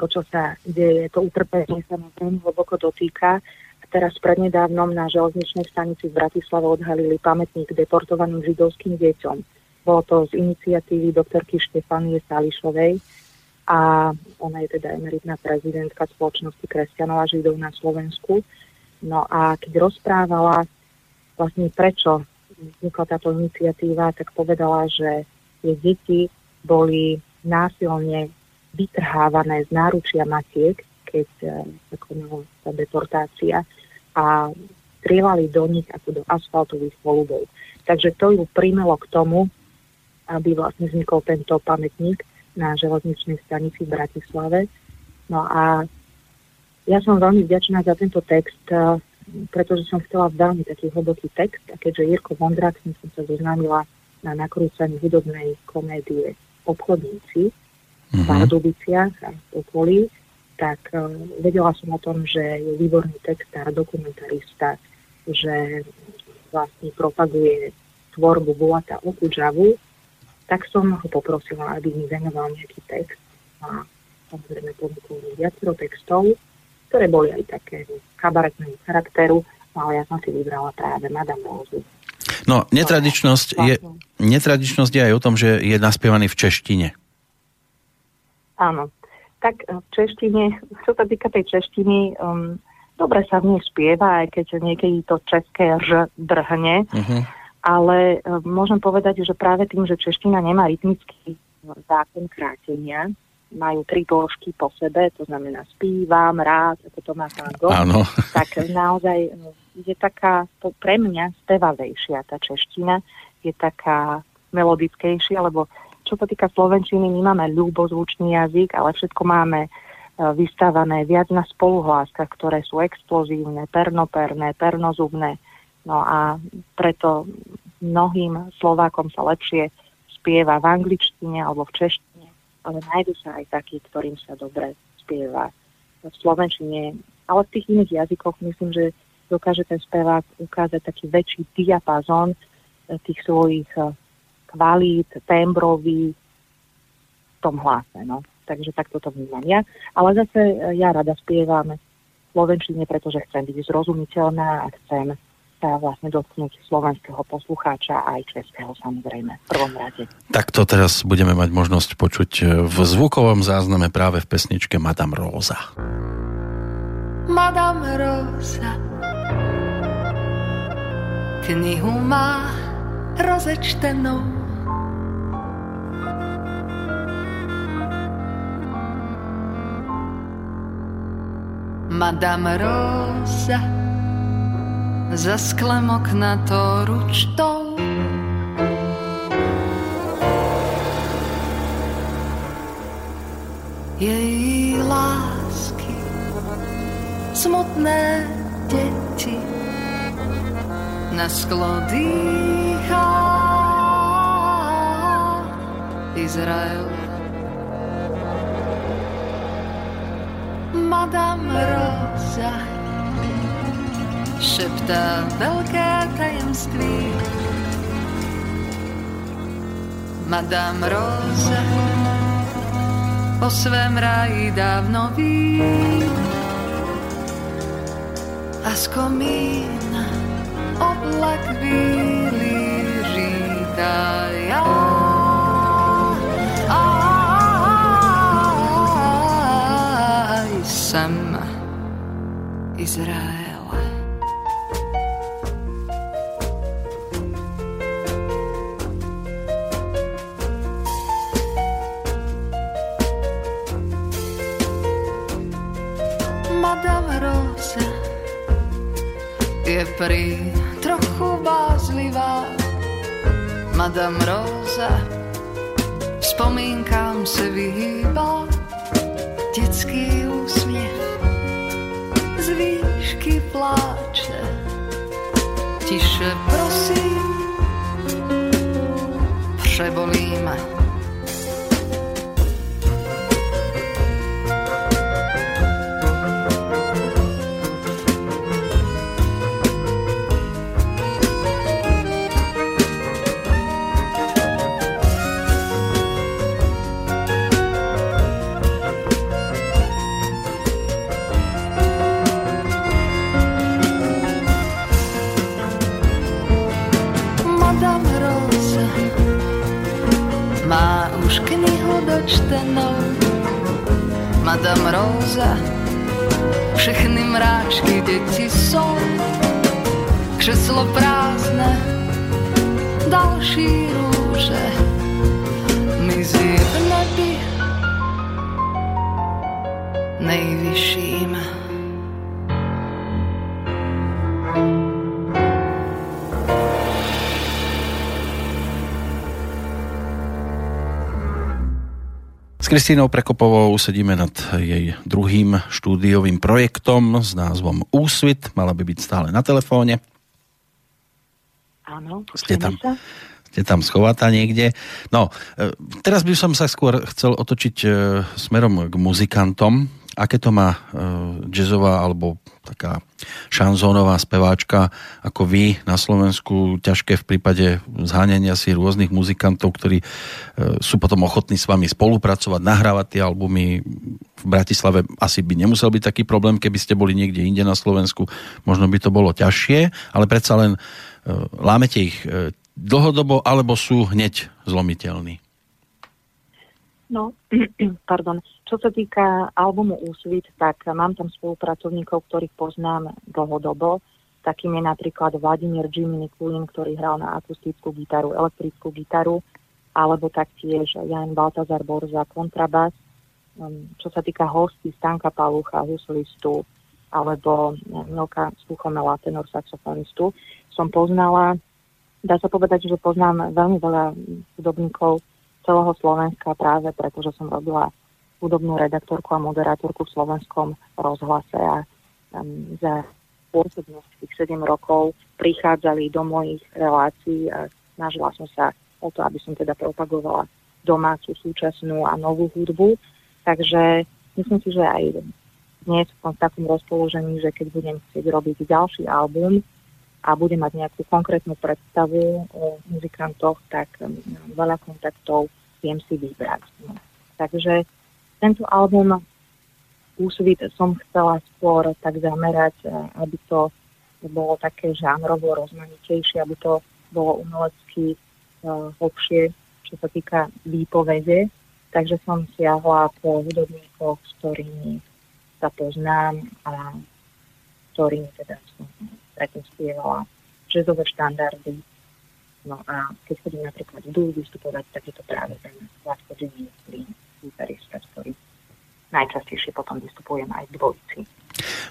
Speaker 3: to, čo sa deje, to utrpenie sa ma veľmi hlboko dotýka. A teraz prednedávnom na železničnej stanici v Bratislave odhalili pamätník deportovaným židovským deťom. Bolo to z iniciatívy doktorky Štefanie Sališovej a ona je teda emeritná prezidentka spoločnosti kresťanov a židov na Slovensku. No a keď rozprávala vlastne prečo vznikla táto iniciatíva, tak povedala, že jej deti boli násilne vytrhávané z náručia matiek, keď sa eh, konala tá deportácia a strieľali do nich ako do asfaltových polubov. Takže to ju primelo k tomu, aby vlastne vznikol tento pamätník na železničnej stanici v Bratislave. No a ja som veľmi vďačná za tento text, pretože som chcela veľmi taký hlboký text a keďže Jirko Vondrak som sa zoznámila na nakrúcaní hudobnej komédie Obchodníci v Pardubiciach a okolí, tak vedela som o tom, že je výborný textár, dokumentarista, že vlastne propaguje tvorbu Bulata Okudžavu, tak som ho poprosila, aby mi venoval nejaký text a samozrejme ponúkol viacero textov, ktoré boli aj také kabaretného charakteru, no ale ja som si vybrala práve Madame Rose.
Speaker 2: No, netradičnosť je, netradičnosť je aj o tom, že je naspievaný v češtine.
Speaker 3: Áno. Tak v češtine, čo sa týka tej češtiny, um, dobre sa v nej spieva, aj keď niekedy to české ž drhne, uh-huh. ale um, môžem povedať, že práve tým, že čeština nemá rytmický zákon krátenia, majú tri dĺžky po sebe, to znamená spívam, rád, ako to má tango,
Speaker 2: Áno. [laughs]
Speaker 3: tak naozaj no, je taká, pre mňa spevavejšia tá čeština, je taká melodickejšia, lebo čo sa týka slovenčiny, my máme ľubozvučný jazyk, ale všetko máme e, vystávané viac na spoluhláskach, ktoré sú explozívne, pernoperné, pernozubné. No a preto mnohým Slovákom sa lepšie spieva v angličtine alebo v češtine ale nájdu sa aj takí, ktorým sa dobre spieva v slovenčine, ale v tých iných jazykoch myslím, že dokáže ten spevák ukázať taký väčší diapazon eh, tých svojich eh, kvalít, tembrový v tom hlase. No. Takže takto to vnímam ja. Ale zase eh, ja rada spievam v slovenčine, pretože chcem byť zrozumiteľná a chcem sa vlastne dotknúť slovenského poslucháča aj českého samozrejme v prvom rade.
Speaker 2: Tak to teraz budeme mať možnosť počuť v zvukovom zázname práve v pesničke Madame Rosa.
Speaker 1: Madame Rosa knihu má rozečtenou Madame Rosa za sklem okna to ručtou. Její lásky, smutné deti, na sklo dýchá Izrael. Madame Rosa šeptá veľké tajemství. Madame Rosa o svém ráji dávno ví a z komína oblak bílý říká ja. Aj jsem Izrael. Pri trochu bázlivá. Madame Rosa Vzpomínkám se vyhýbá. Dětský úsměv Z výšky pláče. Tiše prosím Přebolíme
Speaker 2: Kristínou Prekopovou sedíme nad jej druhým štúdiovým projektom s názvom Úsvit. Mala by byť stále na telefóne.
Speaker 3: Áno,
Speaker 2: ste tam, ste tam schovatá niekde. No, e, teraz by som sa skôr chcel otočiť e, smerom k muzikantom aké to má e, jazzová alebo taká šanzónová speváčka ako vy na Slovensku ťažké v prípade zháňania si rôznych muzikantov, ktorí e, sú potom ochotní s vami spolupracovať, nahrávať tie albumy. V Bratislave asi by nemusel byť taký problém, keby ste boli niekde inde na Slovensku. Možno by to bolo ťažšie, ale predsa len e, lámete ich dlhodobo alebo sú hneď zlomiteľní.
Speaker 3: No, [clears throat] pardon. Čo sa týka albumu Úsvit, tak mám tam spolupracovníkov, ktorých poznám dlhodobo. Takým je napríklad Vladimír Jimmy Queen, ktorý hral na akustickú gitaru, elektrickú gitaru, alebo taktiež Jan Baltazar Borza, kontrabas. Um, čo sa týka hostí, Stanka Palucha, huslistu, alebo Milka Sluchomela, tenor saxofonistu, som poznala, dá sa povedať, že poznám veľmi veľa hudobníkov, celého Slovenska práve preto, že som robila hudobnú redaktorku a moderátorku v slovenskom rozhlase a um, za pôsobnosť tých 7 rokov prichádzali do mojich relácií a snažila som sa o to, aby som teda propagovala domácu, súčasnú a novú hudbu. Takže myslím si, že aj dnes som v takom rozpoložení, že keď budem chcieť robiť ďalší album a budem mať nejakú konkrétnu predstavu o muzikantoch, tak um, veľa kontaktov viem si vybrať. No. Takže tento album Úsvit som chcela skôr tak zamerať, eh, aby to bolo také žánrovo rozmanitejšie, aby to bolo umelecky uh, hlbšie, čo sa týka výpovede. Takže som siahla po hudobníkoch, s ktorými sa poznám a ktorými teda som predtým spievala jazzové štandardy, No a keď chodím napríklad v vystupovať, tak je to práve ten Vládko Džinský ktorý najčastejšie potom vystupujem aj v dvojici.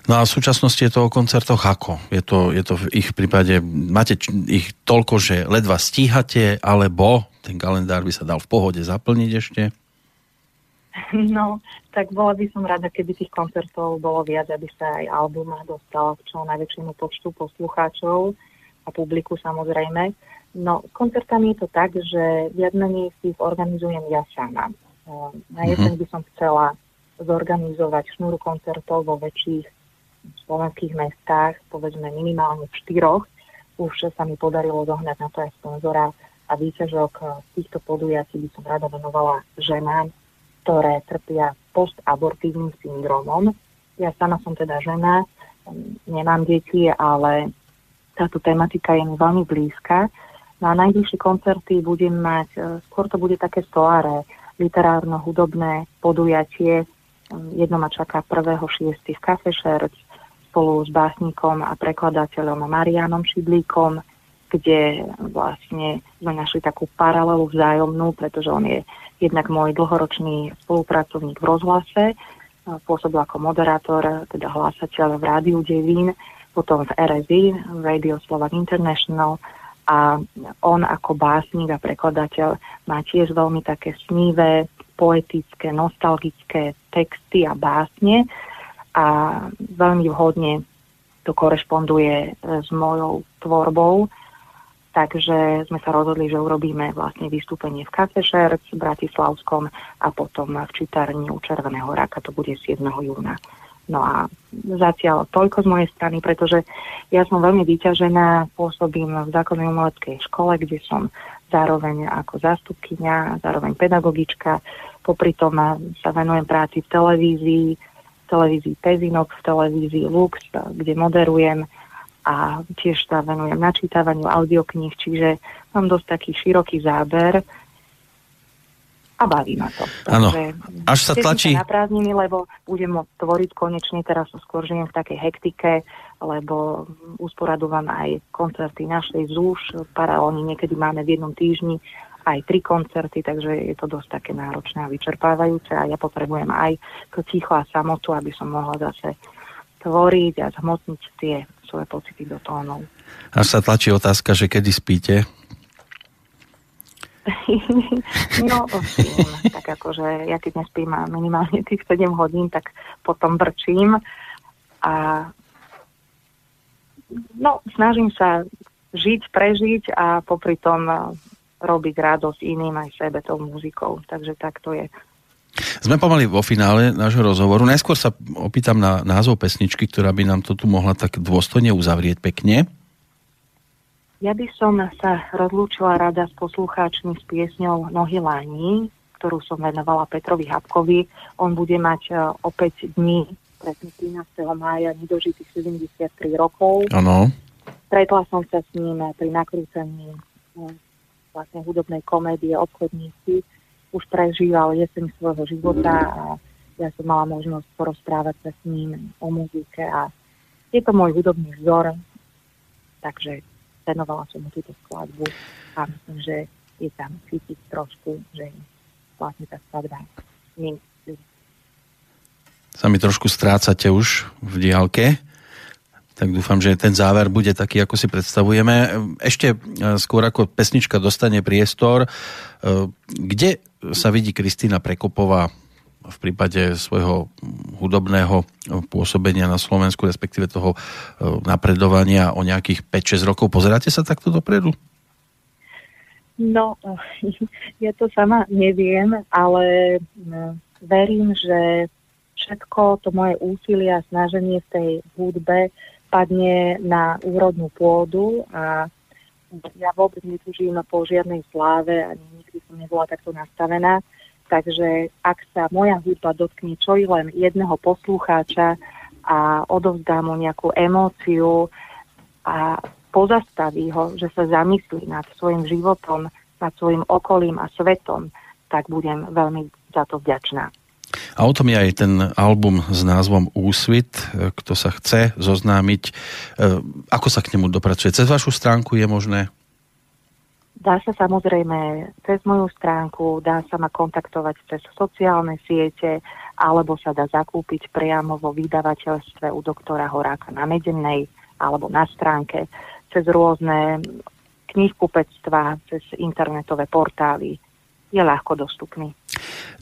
Speaker 2: No a v súčasnosti je to o koncertoch ako? Je to, je to v ich prípade, máte ich toľko, že ledva stíhate, alebo ten kalendár by sa dal v pohode zaplniť ešte? [laughs]
Speaker 3: No, tak bola by som rada, keby tých koncertov bolo viac, aby sa aj album dostal k čo najväčšiemu počtu poslucháčov a publiku samozrejme. No, s koncertami je to tak, že viac menej si ich organizujem ja sama. Na jeseň mhm. by som chcela zorganizovať šnúru koncertov vo väčších slovenských mestách, povedzme minimálne v štyroch. Už sa mi podarilo zohnať na to aj sponzora a výťažok z týchto podujatí by som rada venovala ženám, ktoré trpia postabortívnym syndromom. Ja sama som teda žena, nemám deti, ale táto tematika je mi veľmi blízka No a najbližšie koncerty budem mať, e, skôr to bude také soare, literárno-hudobné podujatie. Jedno ma čaká 1.6. v Kafe Šerc spolu s básnikom a prekladateľom Marianom Šidlíkom, kde vlastne sme našli takú paralelu vzájomnú, pretože on je jednak môj dlhoročný spolupracovník v rozhlase, pôsobil ako moderátor, teda hlásateľ v Rádiu Devín, potom v RSI, Radio Slovak International, a on ako básnik a prekladateľ má tiež veľmi také snívé, poetické, nostalgické texty a básne a veľmi vhodne to korešponduje e, s mojou tvorbou. Takže sme sa rozhodli, že urobíme vlastne vystúpenie v Kafe Šerc v Bratislavskom a potom v čítárni u Červeného raka, to bude 7. júna. No a zatiaľ toľko z mojej strany, pretože ja som veľmi vyťažená, pôsobím v zákonnej umeleckej škole, kde som zároveň ako zástupkynia, zároveň pedagogička, popri tom sa venujem práci v televízii, v televízii Pezinok, v televízii Lux, kde moderujem a tiež sa venujem načítavaniu audiokníh, čiže mám dosť taký široký záber a baví ma to.
Speaker 2: Áno, až sa tlačí...
Speaker 3: Sa na prázdniny, lebo budem môcť tvoriť konečne, teraz skôr žijem v takej hektike, lebo usporadúvam aj koncerty našej ZUŠ, paralelne niekedy máme v jednom týždni aj tri koncerty, takže je to dosť také náročné a vyčerpávajúce a ja potrebujem aj to ticho a samotu, aby som mohla zase tvoriť a zhmotniť tie svoje pocity do tónov.
Speaker 2: Až sa tlačí otázka, že kedy spíte? [laughs]
Speaker 3: no, spím. tak akože ja keď nespím minimálne tých 7 hodín, tak potom brčím a no, snažím sa žiť, prežiť a popri tom robiť radosť iným aj sebe tou muzikou. Takže tak to je.
Speaker 2: Sme pomaly vo finále nášho rozhovoru. Najskôr sa opýtam na názov pesničky, ktorá by nám to tu mohla tak dôstojne uzavrieť pekne.
Speaker 3: Ja by som sa rozlúčila rada s poslucháčmi s piesňou Nohy lání, ktorú som venovala Petrovi Habkovi. On bude mať uh, opäť dní, presne 13. mája, nedožitých 73 rokov.
Speaker 2: Áno.
Speaker 3: Stretla som sa s ním pri nakrúcaní uh, vlastne hudobnej komédie Obchodníci už prežíval jeseň svojho života a ja som mala možnosť porozprávať sa s ním o muzike a je to môj hudobný vzor, takže venovala som mu túto skladbu a myslím, že je tam cítiť trošku, že vlastne tá skladba ním
Speaker 2: sa mi trošku strácate už v diálke tak dúfam, že ten záver bude taký, ako si predstavujeme. Ešte e, skôr ako pesnička dostane priestor, e, kde sa vidí Kristýna Prekopová v prípade svojho hudobného pôsobenia na Slovensku, respektíve toho e, napredovania o nejakých 5-6 rokov. Pozeráte sa takto dopredu?
Speaker 3: No, [laughs] ja to sama neviem, ale verím, že všetko to moje úsilie a snaženie v tej hudbe padne na úrodnú pôdu a ja vôbec netužím po žiadnej sláve ani nikdy som nebola takto nastavená. Takže ak sa moja hudba dotkne čo i len jedného poslucháča a odovzdá mu nejakú emóciu a pozastaví ho, že sa zamyslí nad svojim životom, nad svojim okolím a svetom, tak budem veľmi za to vďačná.
Speaker 2: A o tom je aj ten album s názvom Úsvit, kto sa chce zoznámiť. E, ako sa k nemu dopracuje? Cez vašu stránku je možné?
Speaker 3: Dá sa samozrejme cez moju stránku, dá sa ma kontaktovať cez sociálne siete, alebo sa dá zakúpiť priamo vo vydavateľstve u doktora Horáka na Medenej alebo na stránke, cez rôzne knihkupectva, cez internetové portály. Je ľahko dostupný.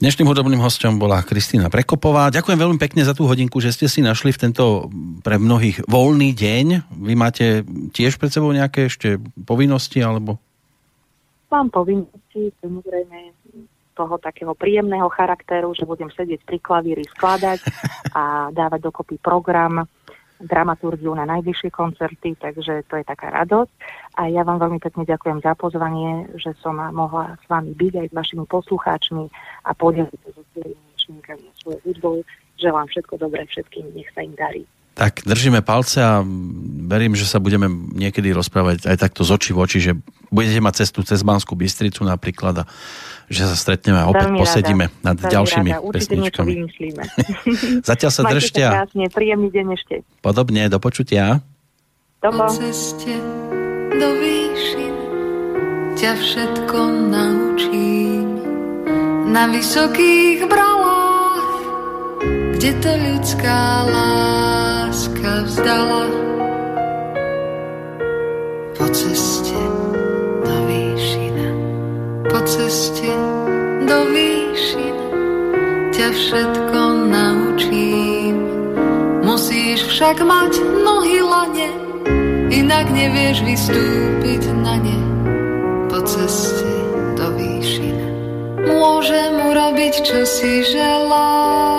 Speaker 2: Dnešným hudobným hostom bola Kristýna Prekopová. Ďakujem veľmi pekne za tú hodinku, že ste si našli v tento pre mnohých voľný deň. Vy máte tiež pred sebou nejaké ešte povinnosti alebo?
Speaker 3: Mám povinnosti, samozrejme toho takého príjemného charakteru, že budem sedieť pri klavíri, skladať a dávať dokopy program dramaturgiu na najvyššie koncerty, takže to je taká radosť. A ja vám veľmi pekne ďakujem za pozvanie, že som mohla s vami byť aj s vašimi poslucháčmi a podeliť sa so svojimi myšlienkami a svojou hudbou. Želám všetko dobré všetkým, nech sa im darí.
Speaker 2: Tak držíme palce a verím, že sa budeme niekedy rozprávať aj takto z očí v oči, že budete mať cestu cez Banskú Bystricu napríklad a že sa stretneme a opäť Veľmi posedíme rada. nad Veľmi ďalšími rada. pesničkami. [laughs] Zatiaľ sa držte
Speaker 3: a... Krásne, príjemný deň ešte.
Speaker 2: Podobne, do počutia.
Speaker 1: Dobo. ceste do výšin ťa všetko naučím na vysokých bralách, kde to ľudská láska vzdala po ceste po ceste do výšin ťa všetko naučím. Musíš však mať nohy lane, inak nevieš vystúpiť na ne po ceste do výšin. Môžem urobiť, čo si želáš.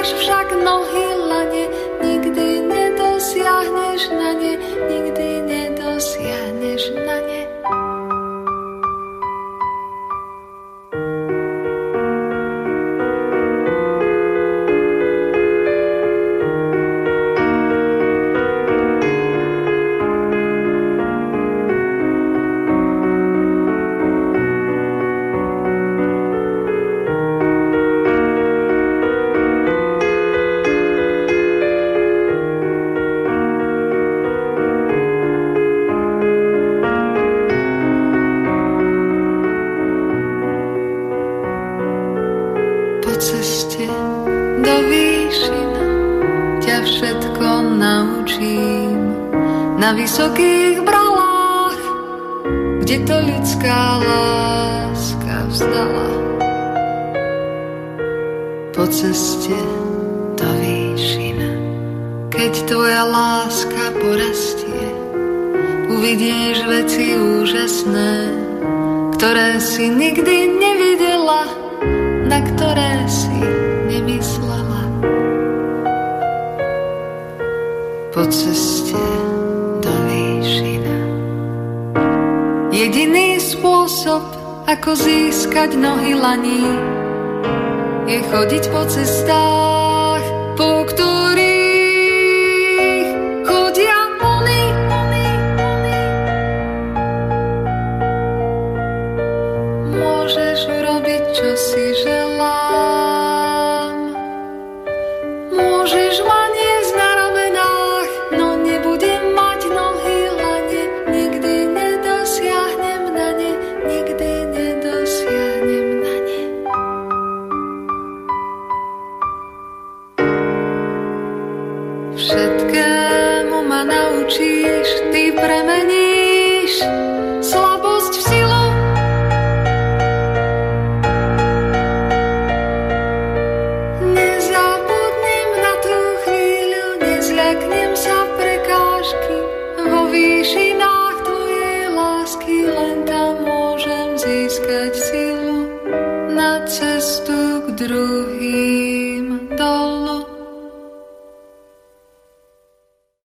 Speaker 1: Nezískaš však nohy všetko naučím na vysokých bralách, kde to ľudská láska vzdala. Po ceste do výšina, keď tvoja láska porastie, uvidíš veci úžasné, ktoré si nikdy nevidela, na ktoré si nemyslela. Po ceste do výšina. Jediný spôsob, ako získať nohy laní, je chodiť po cestách, po ktorých